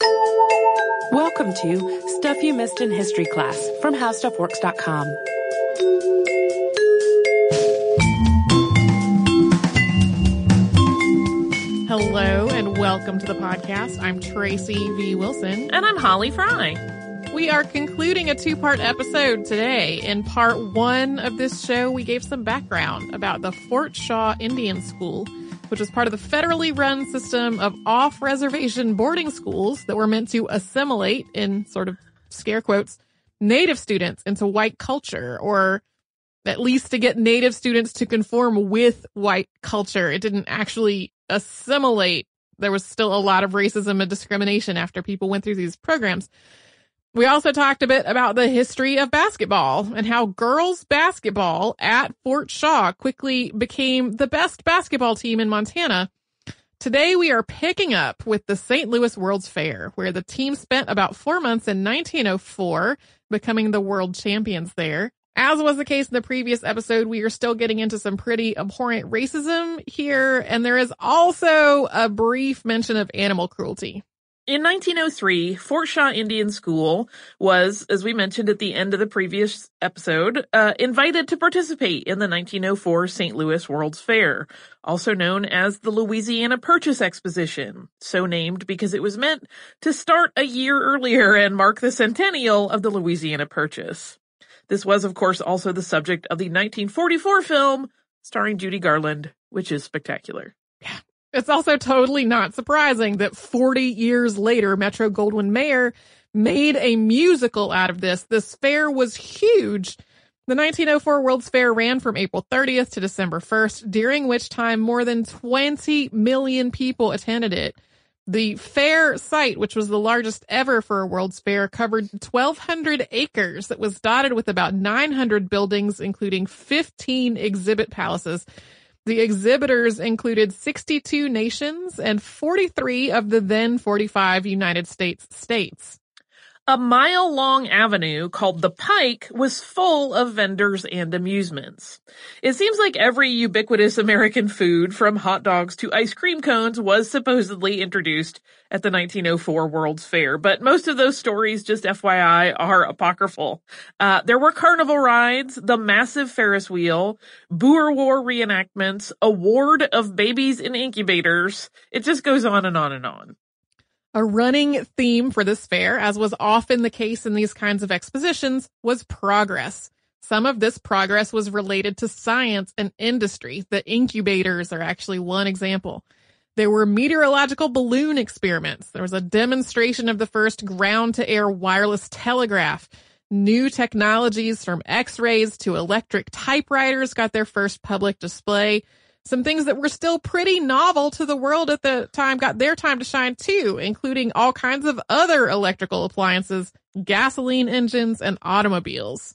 Welcome to Stuff You Missed in History class from HowStuffWorks.com. Hello and welcome to the podcast. I'm Tracy V. Wilson. And I'm Holly Fry. We are concluding a two part episode today. In part one of this show, we gave some background about the Fort Shaw Indian School, which was part of the federally run system of off reservation boarding schools that were meant to assimilate, in sort of scare quotes, native students into white culture or at least to get native students to conform with white culture. It didn't actually assimilate. There was still a lot of racism and discrimination after people went through these programs. We also talked a bit about the history of basketball and how girls basketball at Fort Shaw quickly became the best basketball team in Montana. Today we are picking up with the St. Louis World's Fair, where the team spent about four months in 1904, becoming the world champions there. As was the case in the previous episode, we are still getting into some pretty abhorrent racism here, and there is also a brief mention of animal cruelty. In 1903, Fort Shaw Indian School was, as we mentioned at the end of the previous episode, uh, invited to participate in the 1904 St. Louis World's Fair, also known as the Louisiana Purchase Exposition, so named because it was meant to start a year earlier and mark the centennial of the Louisiana Purchase. This was, of course, also the subject of the 1944 film starring Judy Garland, which is spectacular. Yeah. It's also totally not surprising that 40 years later, Metro Goldwyn Mayer made a musical out of this. This fair was huge. The 1904 World's Fair ran from April 30th to December 1st, during which time more than 20 million people attended it. The fair site, which was the largest ever for a World's Fair, covered 1,200 acres that was dotted with about 900 buildings, including 15 exhibit palaces. The exhibitors included 62 nations and 43 of the then 45 United States states. A mile long avenue called the Pike was full of vendors and amusements. It seems like every ubiquitous American food from hot dogs to ice cream cones was supposedly introduced at the 1904 World's Fair, but most of those stories, just FYI, are apocryphal. Uh, there were carnival rides, the massive Ferris wheel, Boer War reenactments, a ward of babies in incubators. It just goes on and on and on. A running theme for this fair, as was often the case in these kinds of expositions, was progress. Some of this progress was related to science and industry. The incubators are actually one example. There were meteorological balloon experiments. There was a demonstration of the first ground to air wireless telegraph. New technologies from x-rays to electric typewriters got their first public display. Some things that were still pretty novel to the world at the time got their time to shine too, including all kinds of other electrical appliances, gasoline engines, and automobiles.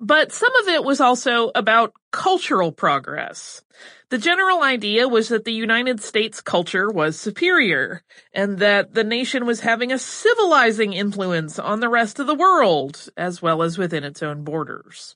But some of it was also about cultural progress. The general idea was that the United States culture was superior, and that the nation was having a civilizing influence on the rest of the world, as well as within its own borders.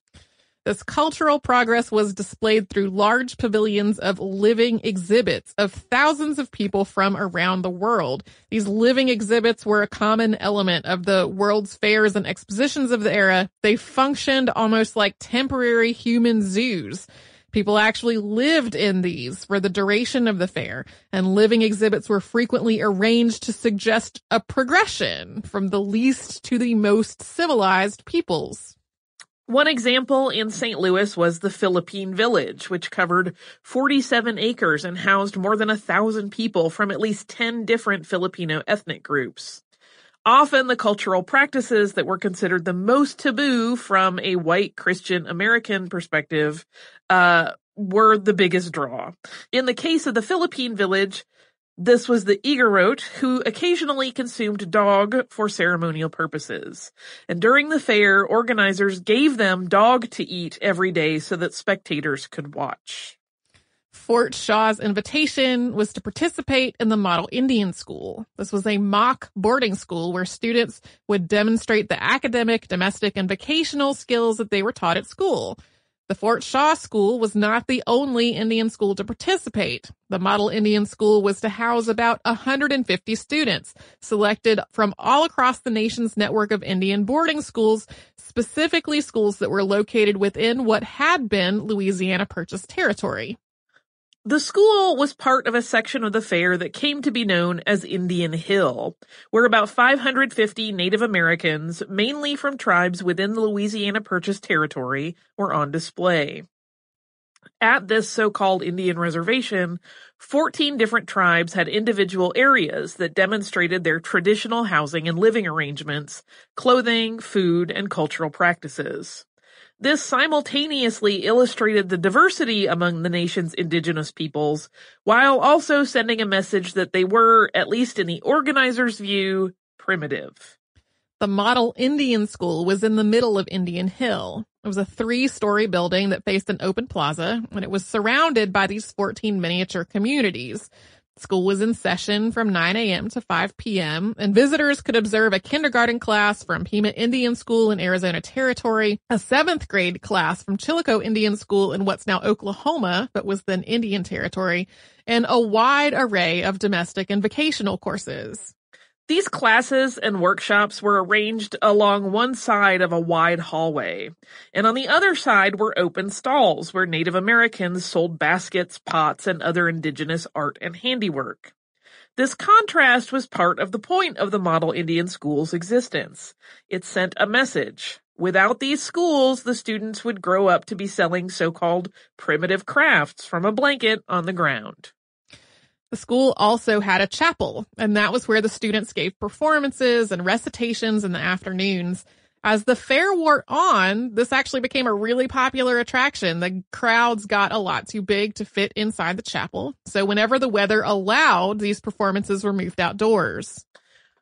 This cultural progress was displayed through large pavilions of living exhibits of thousands of people from around the world. These living exhibits were a common element of the world's fairs and expositions of the era. They functioned almost like temporary human zoos. People actually lived in these for the duration of the fair, and living exhibits were frequently arranged to suggest a progression from the least to the most civilized peoples. One example in St. Louis was the Philippine Village, which covered 47 acres and housed more than a thousand people from at least 10 different Filipino ethnic groups. Often the cultural practices that were considered the most taboo from a white Christian American perspective, uh, were the biggest draw. In the case of the Philippine Village, this was the Igorot, who occasionally consumed dog for ceremonial purposes. And during the fair, organizers gave them dog to eat every day so that spectators could watch. Fort Shaw's invitation was to participate in the Model Indian School. This was a mock boarding school where students would demonstrate the academic, domestic, and vocational skills that they were taught at school. The Fort Shaw School was not the only Indian school to participate. The Model Indian School was to house about 150 students, selected from all across the nation's network of Indian boarding schools, specifically schools that were located within what had been Louisiana Purchase territory. The school was part of a section of the fair that came to be known as Indian Hill, where about 550 Native Americans, mainly from tribes within the Louisiana Purchase territory, were on display. At this so-called Indian reservation, 14 different tribes had individual areas that demonstrated their traditional housing and living arrangements, clothing, food, and cultural practices. This simultaneously illustrated the diversity among the nation's indigenous peoples, while also sending a message that they were, at least in the organizer's view, primitive. The Model Indian School was in the middle of Indian Hill. It was a three-story building that faced an open plaza, and it was surrounded by these 14 miniature communities. School was in session from 9 a.m. to 5 p.m., and visitors could observe a kindergarten class from Pima Indian School in Arizona Territory, a seventh grade class from Chilocco Indian School in what's now Oklahoma, but was then Indian Territory, and a wide array of domestic and vocational courses. These classes and workshops were arranged along one side of a wide hallway, and on the other side were open stalls where Native Americans sold baskets, pots, and other indigenous art and handiwork. This contrast was part of the point of the Model Indian School's existence. It sent a message. Without these schools, the students would grow up to be selling so-called primitive crafts from a blanket on the ground. The school also had a chapel, and that was where the students gave performances and recitations in the afternoons. As the fair wore on, this actually became a really popular attraction. The crowds got a lot too big to fit inside the chapel. So whenever the weather allowed, these performances were moved outdoors.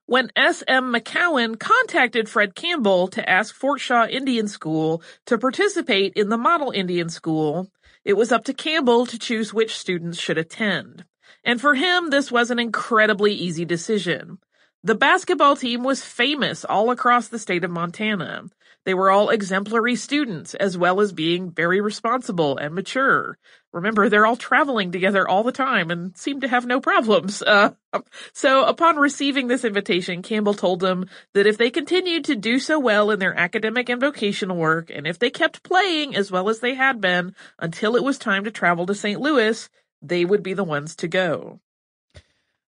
When S.M. McCowan contacted Fred Campbell to ask Fort Shaw Indian School to participate in the Model Indian School, it was up to Campbell to choose which students should attend. And for him, this was an incredibly easy decision. The basketball team was famous all across the state of Montana. They were all exemplary students, as well as being very responsible and mature. Remember, they're all traveling together all the time and seem to have no problems. Uh, so upon receiving this invitation, Campbell told them that if they continued to do so well in their academic and vocational work, and if they kept playing as well as they had been until it was time to travel to St. Louis, they would be the ones to go.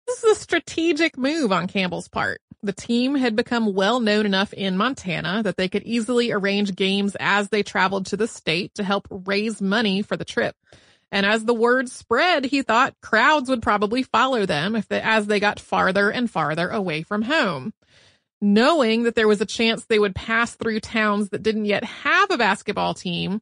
This is a strategic move on Campbell's part. The team had become well known enough in Montana that they could easily arrange games as they traveled to the state to help raise money for the trip. And as the word spread, he thought crowds would probably follow them if they, as they got farther and farther away from home. Knowing that there was a chance they would pass through towns that didn't yet have a basketball team,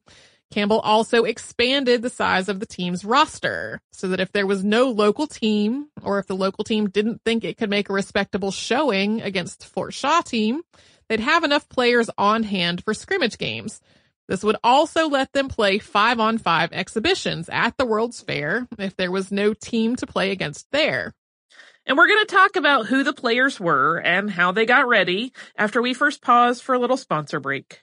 Campbell also expanded the size of the team's roster so that if there was no local team or if the local team didn't think it could make a respectable showing against Fort Shaw team, they'd have enough players on hand for scrimmage games. This would also let them play five on five exhibitions at the World's Fair if there was no team to play against there. And we're going to talk about who the players were and how they got ready after we first pause for a little sponsor break.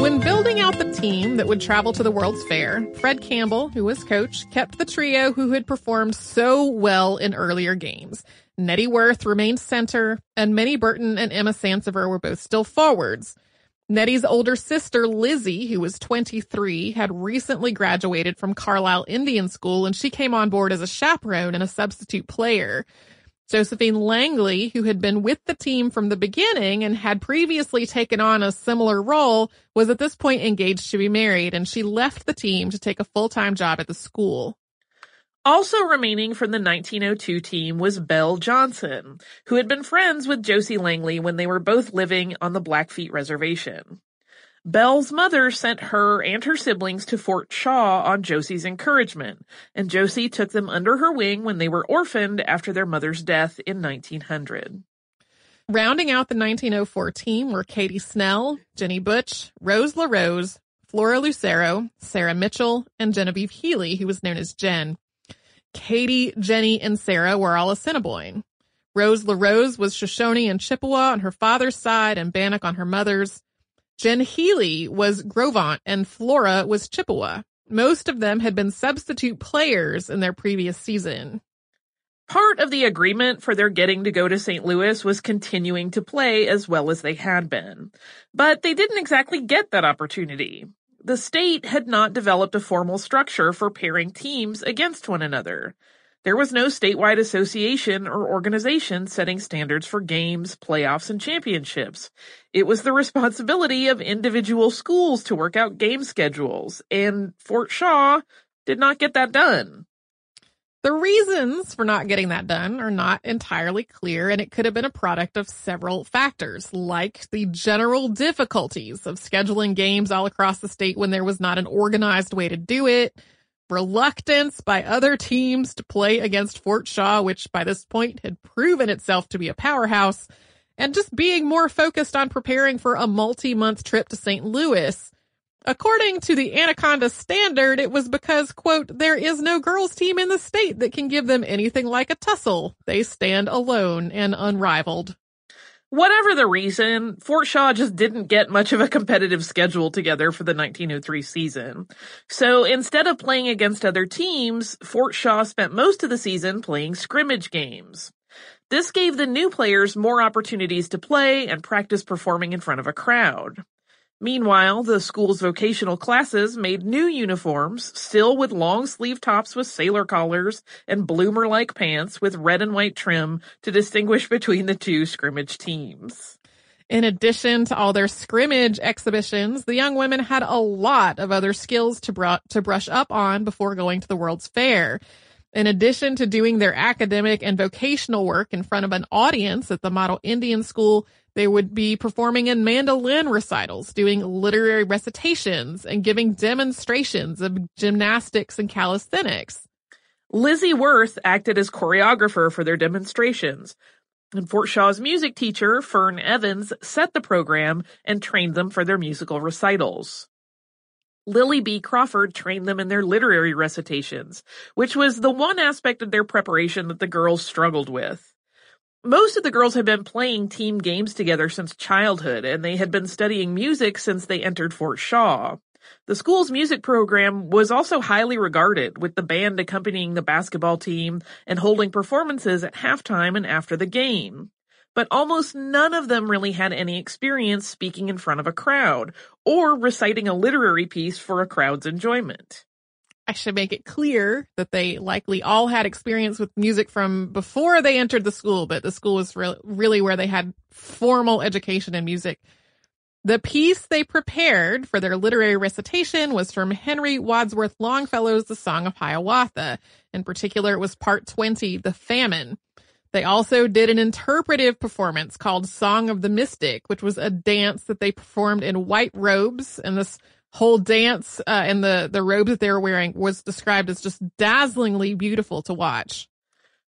When building out the team that would travel to the World's Fair, Fred Campbell, who was coach, kept the trio who had performed so well in earlier games. Nettie Wirth remained center, and Minnie Burton and Emma Sansaver were both still forwards. Nettie's older sister, Lizzie, who was 23, had recently graduated from Carlisle Indian School and she came on board as a chaperone and a substitute player. Josephine Langley, who had been with the team from the beginning and had previously taken on a similar role, was at this point engaged to be married and she left the team to take a full-time job at the school. Also remaining from the 1902 team was Belle Johnson, who had been friends with Josie Langley when they were both living on the Blackfeet Reservation. Belle's mother sent her and her siblings to Fort Shaw on Josie's encouragement, and Josie took them under her wing when they were orphaned after their mother's death in 1900. Rounding out the 1904 team were Katie Snell, Jenny Butch, Rose LaRose, Flora Lucero, Sarah Mitchell, and Genevieve Healy, who was known as Jen. Katie, Jenny, and Sarah were all Assiniboine. Rose LaRose was Shoshone and Chippewa on her father's side and Bannock on her mother's. Jen Healy was Gros Ventre and Flora was Chippewa. Most of them had been substitute players in their previous season. Part of the agreement for their getting to go to St. Louis was continuing to play as well as they had been. But they didn't exactly get that opportunity the state had not developed a formal structure for pairing teams against one another. There was no statewide association or organization setting standards for games, playoffs, and championships. It was the responsibility of individual schools to work out game schedules, and Fort Shaw did not get that done. The reasons for not getting that done are not entirely clear, and it could have been a product of several factors, like the general difficulties of scheduling games all across the state when there was not an organized way to do it, reluctance by other teams to play against Fort Shaw, which by this point had proven itself to be a powerhouse, and just being more focused on preparing for a multi-month trip to St. Louis According to the Anaconda Standard, it was because, quote, there is no girls team in the state that can give them anything like a tussle. They stand alone and unrivaled. Whatever the reason, Fort Shaw just didn't get much of a competitive schedule together for the 1903 season. So instead of playing against other teams, Fort Shaw spent most of the season playing scrimmage games. This gave the new players more opportunities to play and practice performing in front of a crowd. Meanwhile, the school's vocational classes made new uniforms, still with long sleeve tops with sailor collars and bloomer-like pants with red and white trim to distinguish between the two scrimmage teams. In addition to all their scrimmage exhibitions, the young women had a lot of other skills to, br- to brush up on before going to the World's Fair. In addition to doing their academic and vocational work in front of an audience at the Model Indian School, they would be performing in mandolin recitals, doing literary recitations, and giving demonstrations of gymnastics and calisthenics. Lizzie Wirth acted as choreographer for their demonstrations. And Fort Shaw's music teacher, Fern Evans, set the program and trained them for their musical recitals. Lily B. Crawford trained them in their literary recitations, which was the one aspect of their preparation that the girls struggled with most of the girls had been playing team games together since childhood, and they had been studying music since they entered Fort Shaw. The school's music program was also highly regarded, with the band accompanying the basketball team and holding performances at halftime and after the game. But almost none of them really had any experience speaking in front of a crowd or reciting a literary piece for a crowd's enjoyment. I should make it clear that they likely all had experience with music from before they entered the school, but the school was re- really where they had formal education in music. The piece they prepared for their literary recitation was from Henry Wadsworth Longfellow's The Song of Hiawatha. In particular, it was part 20, The Famine. They also did an interpretive performance called Song of the Mystic, which was a dance that they performed in white robes, and this whole dance uh, and the the robe that they were wearing was described as just dazzlingly beautiful to watch.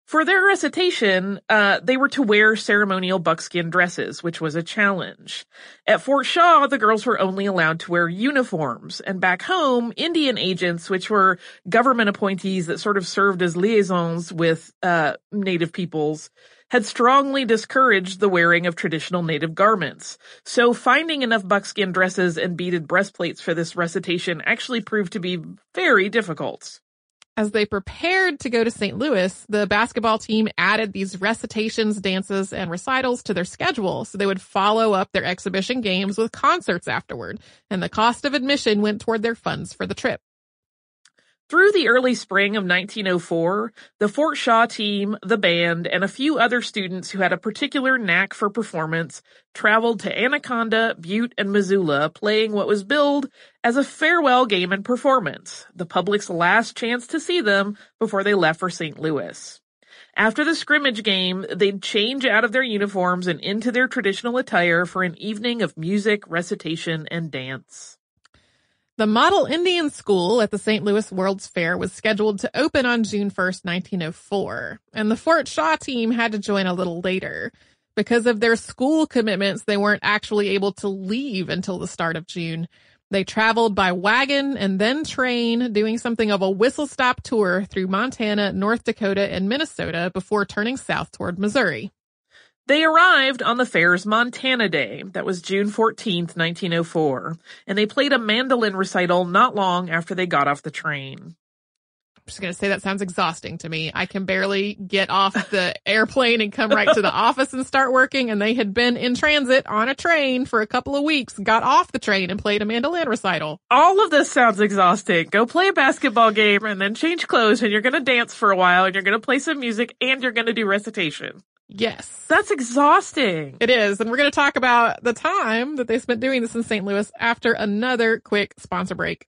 For their recitation, uh, they were to wear ceremonial buckskin dresses, which was a challenge. At Fort Shaw, the girls were only allowed to wear uniforms, and back home, Indian agents, which were government appointees that sort of served as liaisons with uh, native peoples, had strongly discouraged the wearing of traditional native garments. So finding enough buckskin dresses and beaded breastplates for this recitation actually proved to be very difficult. As they prepared to go to St. Louis, the basketball team added these recitations, dances, and recitals to their schedule so they would follow up their exhibition games with concerts afterward, and the cost of admission went toward their funds for the trip. Through the early spring of 1904, the Fort Shaw team, the band, and a few other students who had a particular knack for performance traveled to Anaconda, Butte, and Missoula playing what was billed as a farewell game and performance, the public's last chance to see them before they left for St. Louis. After the scrimmage game, they'd change out of their uniforms and into their traditional attire for an evening of music, recitation, and dance. The Model Indian School at the St. Louis World's Fair was scheduled to open on June 1st, 1904, and the Fort Shaw team had to join a little later. Because of their school commitments, they weren't actually able to leave until the start of June. They traveled by wagon and then train, doing something of a whistle stop tour through Montana, North Dakota, and Minnesota before turning south toward Missouri. They arrived on the fair's Montana Day, that was June 14th, 1904, and they played a mandolin recital not long after they got off the train. I'm just going to say that sounds exhausting to me. I can barely get off the airplane and come right to the office and start working. And they had been in transit on a train for a couple of weeks, got off the train and played a mandolin recital. All of this sounds exhausting. Go play a basketball game and then change clothes and you're going to dance for a while and you're going to play some music and you're going to do recitation. Yes. That's exhausting. It is. And we're going to talk about the time that they spent doing this in St. Louis after another quick sponsor break.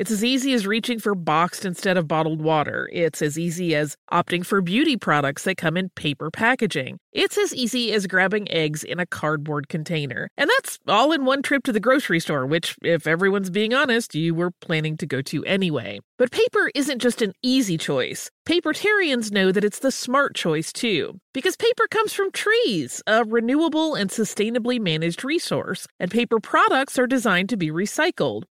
It's as easy as reaching for boxed instead of bottled water. It's as easy as opting for beauty products that come in paper packaging. It's as easy as grabbing eggs in a cardboard container. And that's all in one trip to the grocery store, which, if everyone's being honest, you were planning to go to anyway. But paper isn't just an easy choice. Papertarians know that it's the smart choice too, because paper comes from trees, a renewable and sustainably managed resource, and paper products are designed to be recycled.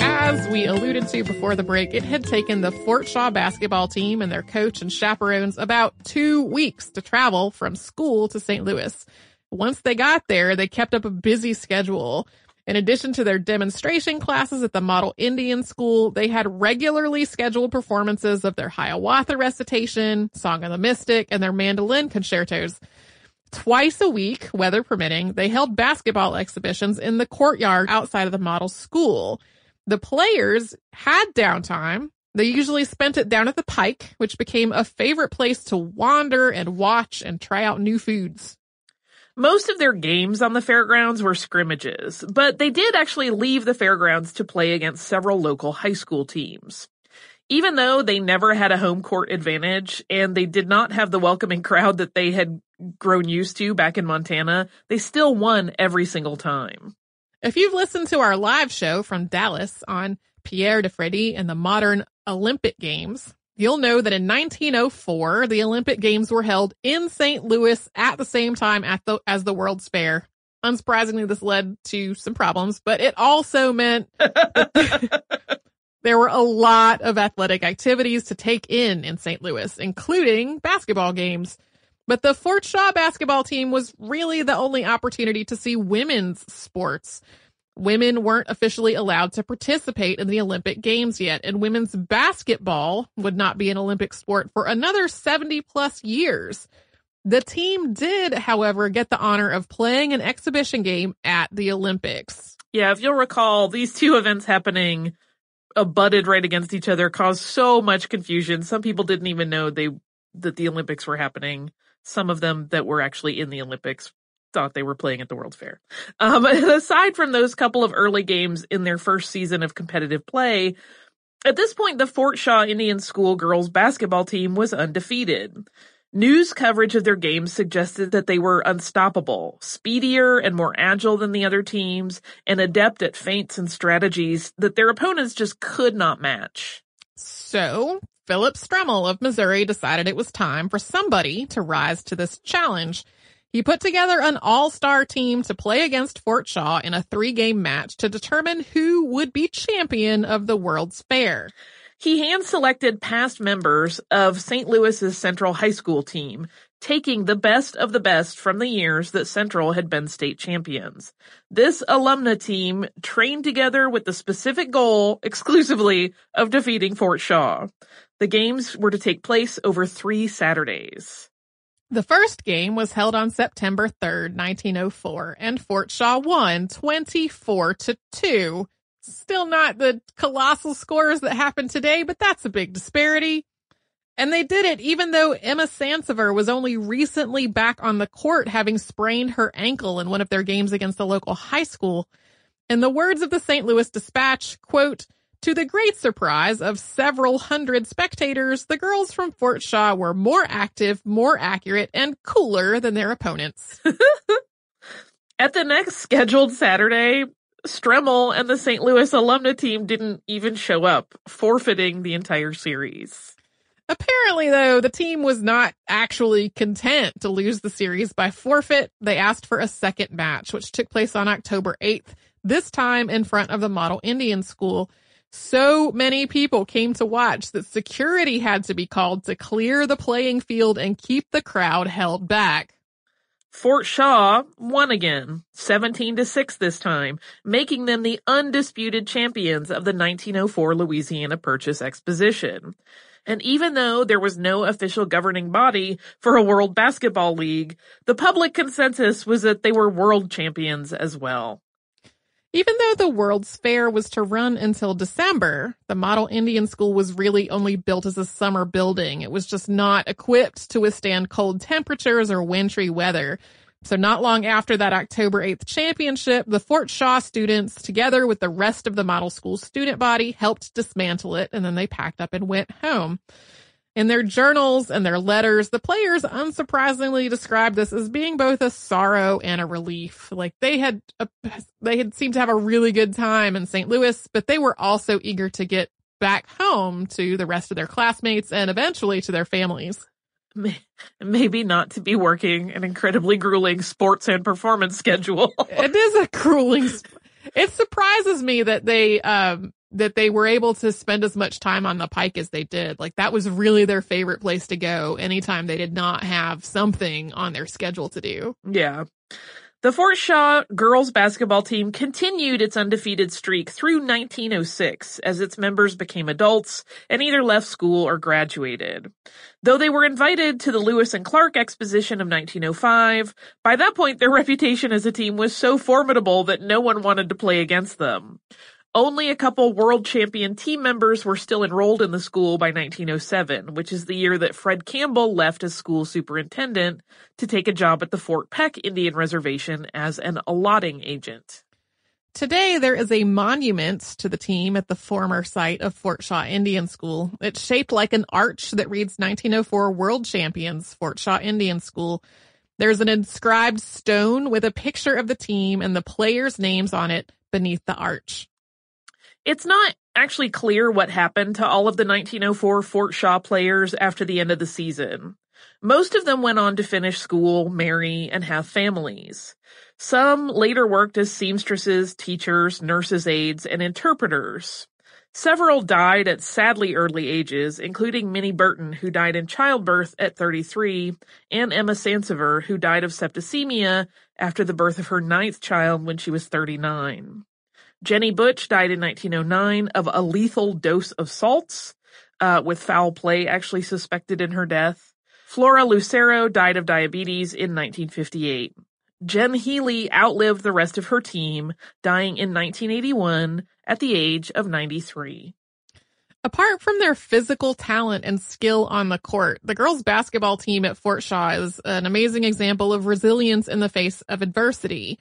As we alluded to before the break, it had taken the Fort Shaw basketball team and their coach and chaperones about two weeks to travel from school to St. Louis. Once they got there, they kept up a busy schedule. In addition to their demonstration classes at the Model Indian School, they had regularly scheduled performances of their Hiawatha recitation, Song of the Mystic, and their mandolin concertos. Twice a week, weather permitting, they held basketball exhibitions in the courtyard outside of the model school. The players had downtime. They usually spent it down at the Pike, which became a favorite place to wander and watch and try out new foods. Most of their games on the fairgrounds were scrimmages, but they did actually leave the fairgrounds to play against several local high school teams. Even though they never had a home court advantage and they did not have the welcoming crowd that they had grown used to back in Montana, they still won every single time. If you've listened to our live show from Dallas on Pierre de Freddy and the modern Olympic Games, you'll know that in 1904, the Olympic Games were held in St. Louis at the same time at the, as the World's Fair. Unsurprisingly, this led to some problems, but it also meant there were a lot of athletic activities to take in in St. Louis, including basketball games. But the Fort Shaw basketball team was really the only opportunity to see women's sports. Women weren't officially allowed to participate in the Olympic Games yet, and women's basketball would not be an Olympic sport for another 70 plus years. The team did, however, get the honor of playing an exhibition game at the Olympics. Yeah, if you'll recall, these two events happening abutted right against each other caused so much confusion. Some people didn't even know they that the Olympics were happening. Some of them that were actually in the Olympics thought they were playing at the World's Fair. Um, aside from those couple of early games in their first season of competitive play, at this point, the Fort Shaw Indian School girls basketball team was undefeated. News coverage of their games suggested that they were unstoppable, speedier and more agile than the other teams, and adept at feints and strategies that their opponents just could not match. So, Philip Stremmel of Missouri decided it was time for somebody to rise to this challenge. He put together an all-star team to play against Fort Shaw in a three-game match to determine who would be champion of the World's Fair. He hand selected past members of St. Louis's Central High School team, taking the best of the best from the years that Central had been state champions. This alumna team trained together with the specific goal exclusively of defeating Fort Shaw. The games were to take place over three Saturdays. The first game was held on September 3rd, 1904, and Fort Shaw won 24 to 2. Still not the colossal scores that happened today, but that's a big disparity. And they did it even though Emma Sansaver was only recently back on the court having sprained her ankle in one of their games against the local high school. In the words of the St. Louis Dispatch, quote, to the great surprise of several hundred spectators, the girls from Fort Shaw were more active, more accurate, and cooler than their opponents. At the next scheduled Saturday, Stremmel and the St. Louis alumna team didn't even show up, forfeiting the entire series. Apparently, though, the team was not actually content to lose the series by forfeit. They asked for a second match, which took place on October 8th, this time in front of the Model Indian School. So many people came to watch that security had to be called to clear the playing field and keep the crowd held back. Fort Shaw won again, 17 to 6 this time, making them the undisputed champions of the 1904 Louisiana Purchase Exposition. And even though there was no official governing body for a World Basketball League, the public consensus was that they were world champions as well. Even though the World's Fair was to run until December, the Model Indian School was really only built as a summer building. It was just not equipped to withstand cold temperatures or wintry weather. So not long after that October 8th championship, the Fort Shaw students, together with the rest of the model school student body, helped dismantle it and then they packed up and went home. In their journals and their letters, the players unsurprisingly described this as being both a sorrow and a relief. Like they had, a, they had seemed to have a really good time in St. Louis, but they were also eager to get back home to the rest of their classmates and eventually to their families maybe not to be working an incredibly grueling sports and performance schedule. it is a grueling. It surprises me that they um that they were able to spend as much time on the pike as they did. Like that was really their favorite place to go anytime they did not have something on their schedule to do. Yeah. The Fort Shaw girls basketball team continued its undefeated streak through 1906 as its members became adults and either left school or graduated. Though they were invited to the Lewis and Clark Exposition of 1905, by that point their reputation as a team was so formidable that no one wanted to play against them. Only a couple world champion team members were still enrolled in the school by 1907, which is the year that Fred Campbell left as school superintendent to take a job at the Fort Peck Indian Reservation as an allotting agent. Today, there is a monument to the team at the former site of Fort Shaw Indian School. It's shaped like an arch that reads 1904 World Champions, Fort Shaw Indian School. There's an inscribed stone with a picture of the team and the players' names on it beneath the arch. It's not actually clear what happened to all of the 1904 Fort Shaw players after the end of the season. Most of them went on to finish school, marry, and have families. Some later worked as seamstresses, teachers, nurses' aides, and interpreters. Several died at sadly early ages, including Minnie Burton, who died in childbirth at 33, and Emma Sansaver, who died of septicemia after the birth of her ninth child when she was 39. Jenny Butch died in 1909 of a lethal dose of salts, uh, with foul play actually suspected in her death. Flora Lucero died of diabetes in 1958. Jen Healy outlived the rest of her team, dying in 1981 at the age of 93. Apart from their physical talent and skill on the court, the girls basketball team at Fort Shaw is an amazing example of resilience in the face of adversity.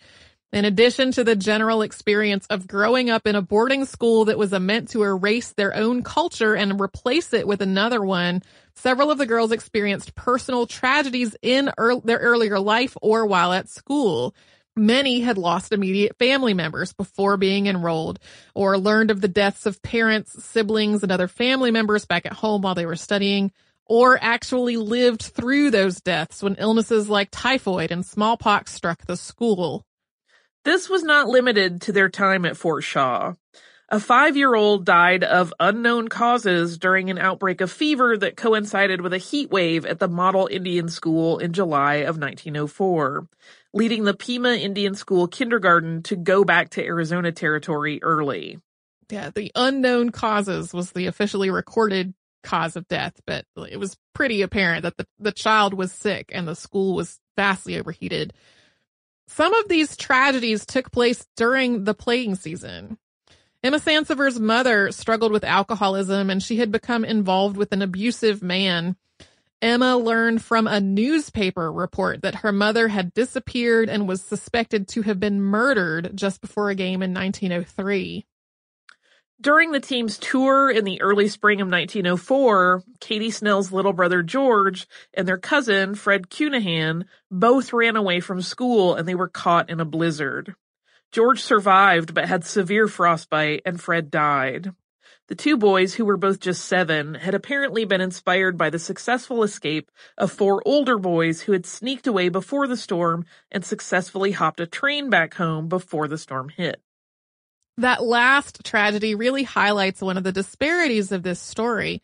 In addition to the general experience of growing up in a boarding school that was meant to erase their own culture and replace it with another one, several of the girls experienced personal tragedies in their earlier life or while at school. Many had lost immediate family members before being enrolled or learned of the deaths of parents, siblings, and other family members back at home while they were studying or actually lived through those deaths when illnesses like typhoid and smallpox struck the school. This was not limited to their time at Fort Shaw. A five-year-old died of unknown causes during an outbreak of fever that coincided with a heat wave at the Model Indian School in July of 1904, leading the Pima Indian School kindergarten to go back to Arizona territory early. Yeah, the unknown causes was the officially recorded cause of death, but it was pretty apparent that the, the child was sick and the school was vastly overheated. Some of these tragedies took place during the playing season. Emma Sansaver's mother struggled with alcoholism and she had become involved with an abusive man. Emma learned from a newspaper report that her mother had disappeared and was suspected to have been murdered just before a game in 1903. During the team's tour in the early spring of 1904, Katie Snell's little brother George and their cousin Fred Cunahan both ran away from school and they were caught in a blizzard. George survived but had severe frostbite and Fred died. The two boys, who were both just seven, had apparently been inspired by the successful escape of four older boys who had sneaked away before the storm and successfully hopped a train back home before the storm hit. That last tragedy really highlights one of the disparities of this story.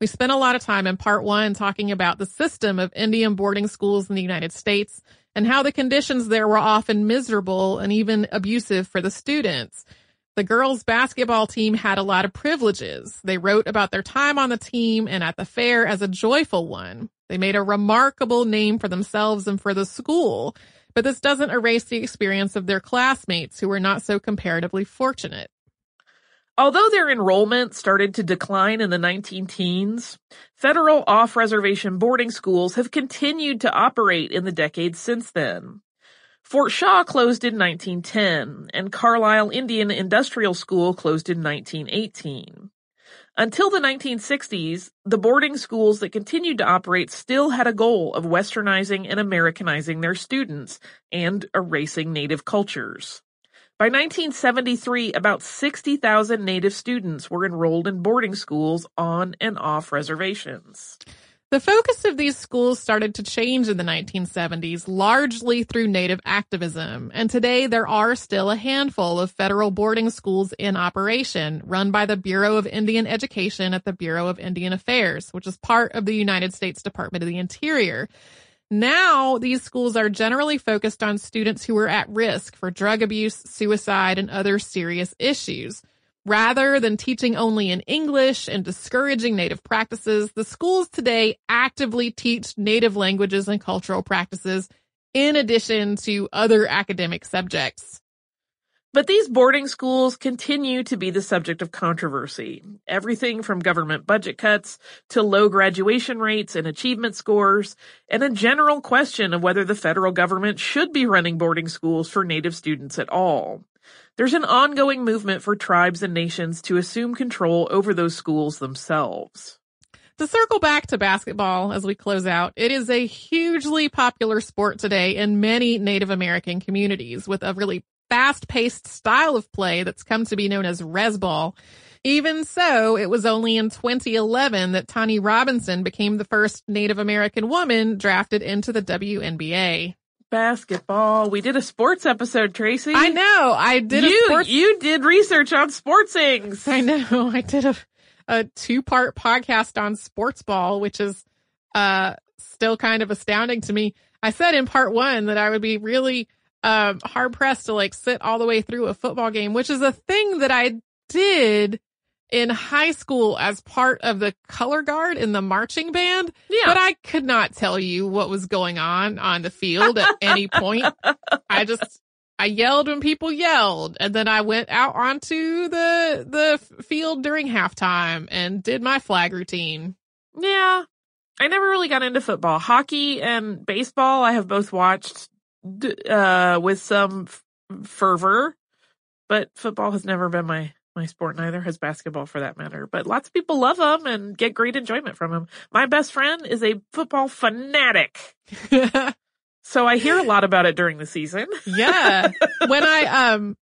We spent a lot of time in part one talking about the system of Indian boarding schools in the United States and how the conditions there were often miserable and even abusive for the students. The girls basketball team had a lot of privileges. They wrote about their time on the team and at the fair as a joyful one. They made a remarkable name for themselves and for the school, but this doesn't erase the experience of their classmates who were not so comparatively fortunate. Although their enrollment started to decline in the 19 teens, federal off-reservation boarding schools have continued to operate in the decades since then. Fort Shaw closed in 1910, and Carlisle Indian Industrial School closed in 1918. Until the 1960s, the boarding schools that continued to operate still had a goal of westernizing and Americanizing their students and erasing native cultures. By 1973, about 60,000 native students were enrolled in boarding schools on and off reservations. The focus of these schools started to change in the 1970s, largely through Native activism, and today there are still a handful of federal boarding schools in operation, run by the Bureau of Indian Education at the Bureau of Indian Affairs, which is part of the United States Department of the Interior. Now, these schools are generally focused on students who are at risk for drug abuse, suicide, and other serious issues. Rather than teaching only in English and discouraging native practices, the schools today actively teach native languages and cultural practices in addition to other academic subjects. But these boarding schools continue to be the subject of controversy. Everything from government budget cuts to low graduation rates and achievement scores, and a general question of whether the federal government should be running boarding schools for Native students at all. There's an ongoing movement for tribes and nations to assume control over those schools themselves. To circle back to basketball as we close out, it is a hugely popular sport today in many Native American communities with a really fast paced style of play that's come to be known as rezball. Even so, it was only in 2011 that Tahnee Robinson became the first Native American woman drafted into the WNBA basketball. We did a sports episode, Tracy. I know. I did you, sports- You did research on sports things. I know. I did a, a two part podcast on sports ball, which is, uh, still kind of astounding to me. I said in part one that I would be really, um, hard pressed to like sit all the way through a football game, which is a thing that I did in high school as part of the color guard in the marching band. Yeah. But I could not tell you what was going on on the field at any point. I just, I yelled when people yelled and then I went out onto the, the field during halftime and did my flag routine. Yeah. I never really got into football. Hockey and baseball I have both watched, uh, with some f- fervor, but football has never been my my sport. Neither has basketball for that matter, but lots of people love them and get great enjoyment from them. My best friend is a football fanatic. so I hear a lot about it during the season. yeah. When I, um,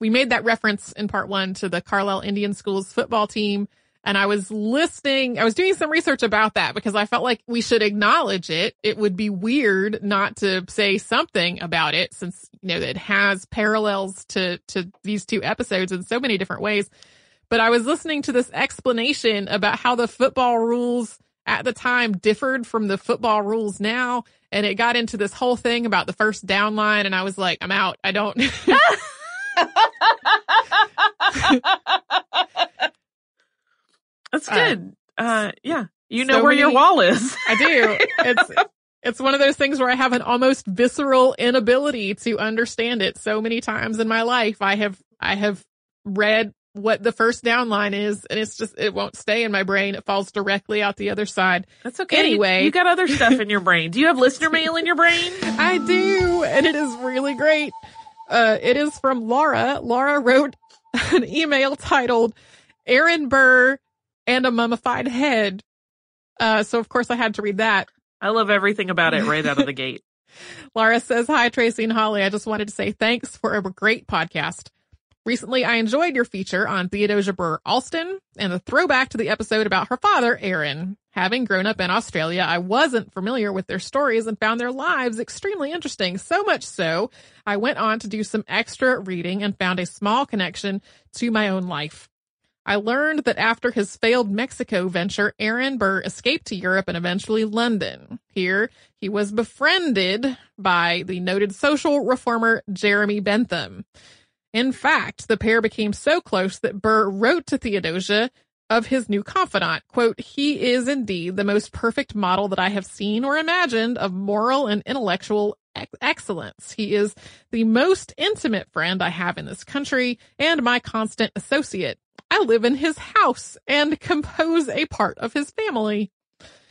we made that reference in part one to the Carlisle Indian Schools football team. And I was listening, I was doing some research about that because I felt like we should acknowledge it. It would be weird not to say something about it since, you know, it has parallels to, to these two episodes in so many different ways. But I was listening to this explanation about how the football rules at the time differed from the football rules now. And it got into this whole thing about the first down line. And I was like, I'm out. I don't. That's good. Uh, uh, yeah. You know so where many, your wall is. I do. It's, it's one of those things where I have an almost visceral inability to understand it. So many times in my life, I have, I have read what the first down line is and it's just, it won't stay in my brain. It falls directly out the other side. That's okay. Anyway. You, you got other stuff in your brain. Do you have listener mail in your brain? I do. And it is really great. Uh, it is from Laura. Laura wrote an email titled Aaron Burr and a mummified head. Uh, so of course I had to read that. I love everything about it right out of the gate. Laura says, Hi, Tracy and Holly. I just wanted to say thanks for a great podcast. Recently, I enjoyed your feature on Theodosia Burr Alston and the throwback to the episode about her father, Aaron. Having grown up in Australia, I wasn't familiar with their stories and found their lives extremely interesting. So much so, I went on to do some extra reading and found a small connection to my own life. I learned that after his failed Mexico venture, Aaron Burr escaped to Europe and eventually London. Here, he was befriended by the noted social reformer Jeremy Bentham. In fact, the pair became so close that Burr wrote to Theodosia of his new confidant, quote, he is indeed the most perfect model that I have seen or imagined of moral and intellectual excellence. He is the most intimate friend I have in this country and my constant associate. I live in his house and compose a part of his family.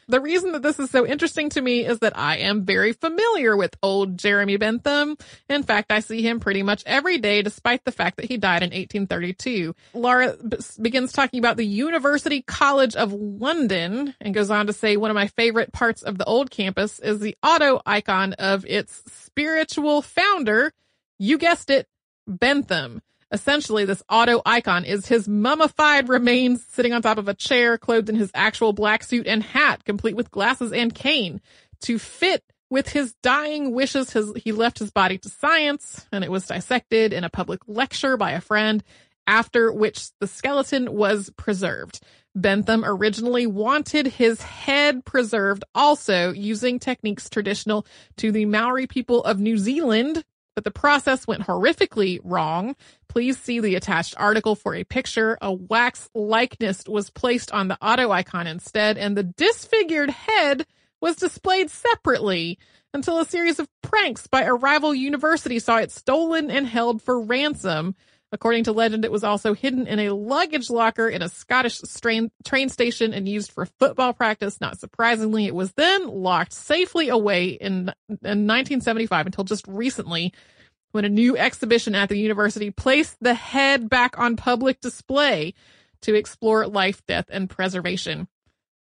The reason that this is so interesting to me is that I am very familiar with old Jeremy Bentham. In fact, I see him pretty much every day, despite the fact that he died in 1832. Laura b- begins talking about the University College of London and goes on to say one of my favorite parts of the old campus is the auto icon of its spiritual founder. You guessed it, Bentham. Essentially, this auto icon is his mummified remains sitting on top of a chair, clothed in his actual black suit and hat, complete with glasses and cane. To fit with his dying wishes, his, he left his body to science, and it was dissected in a public lecture by a friend, after which the skeleton was preserved. Bentham originally wanted his head preserved also using techniques traditional to the Maori people of New Zealand, but the process went horrifically wrong. Please see the attached article for a picture. A wax likeness was placed on the auto icon instead, and the disfigured head was displayed separately until a series of pranks by a rival university saw it stolen and held for ransom. According to legend, it was also hidden in a luggage locker in a Scottish strain, train station and used for football practice. Not surprisingly, it was then locked safely away in, in 1975 until just recently when a new exhibition at the university placed the head back on public display to explore life, death, and preservation.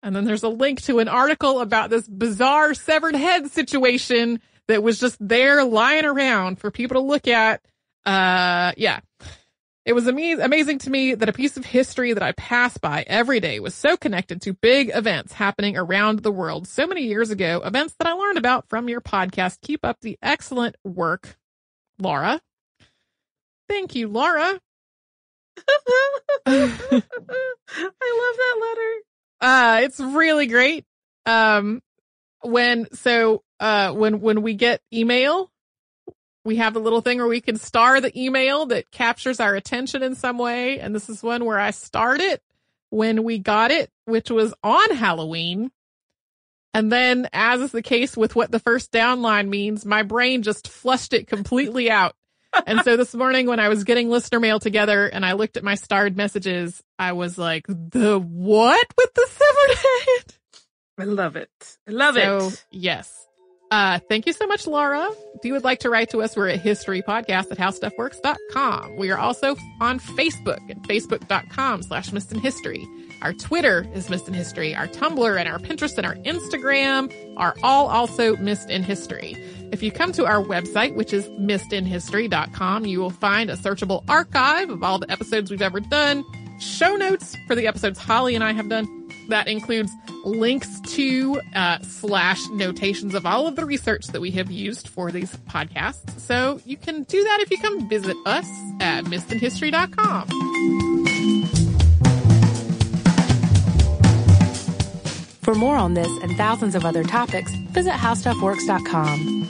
And then there's a link to an article about this bizarre severed head situation that was just there lying around for people to look at. Uh, yeah. It was ama- amazing to me that a piece of history that I pass by every day was so connected to big events happening around the world so many years ago, events that I learned about from your podcast. Keep up the excellent work, Laura. Thank you, Laura. I love that letter. Uh, it's really great. Um, when, so, uh, when, when we get email, we have a little thing where we can star the email that captures our attention in some way. And this is one where I starred it when we got it, which was on Halloween. And then, as is the case with what the first downline means, my brain just flushed it completely out. and so this morning when I was getting listener mail together and I looked at my starred messages, I was like, the what with the severed head? I love it. I love so, it. Yes. Uh, thank you so much, Laura. If you would like to write to us, we're at historypodcast at howstuffworks.com. We are also on Facebook at facebook.com slash missed in history. Our Twitter is Missed in History. Our Tumblr and our Pinterest and our Instagram are all also Missed in History. If you come to our website, which is missedinhistory.com, you will find a searchable archive of all the episodes we've ever done, show notes for the episodes Holly and I have done. That includes links to uh, slash notations of all of the research that we have used for these podcasts. So you can do that if you come visit us at missedinhistory.com. For more on this and thousands of other topics, visit howstuffworks.com.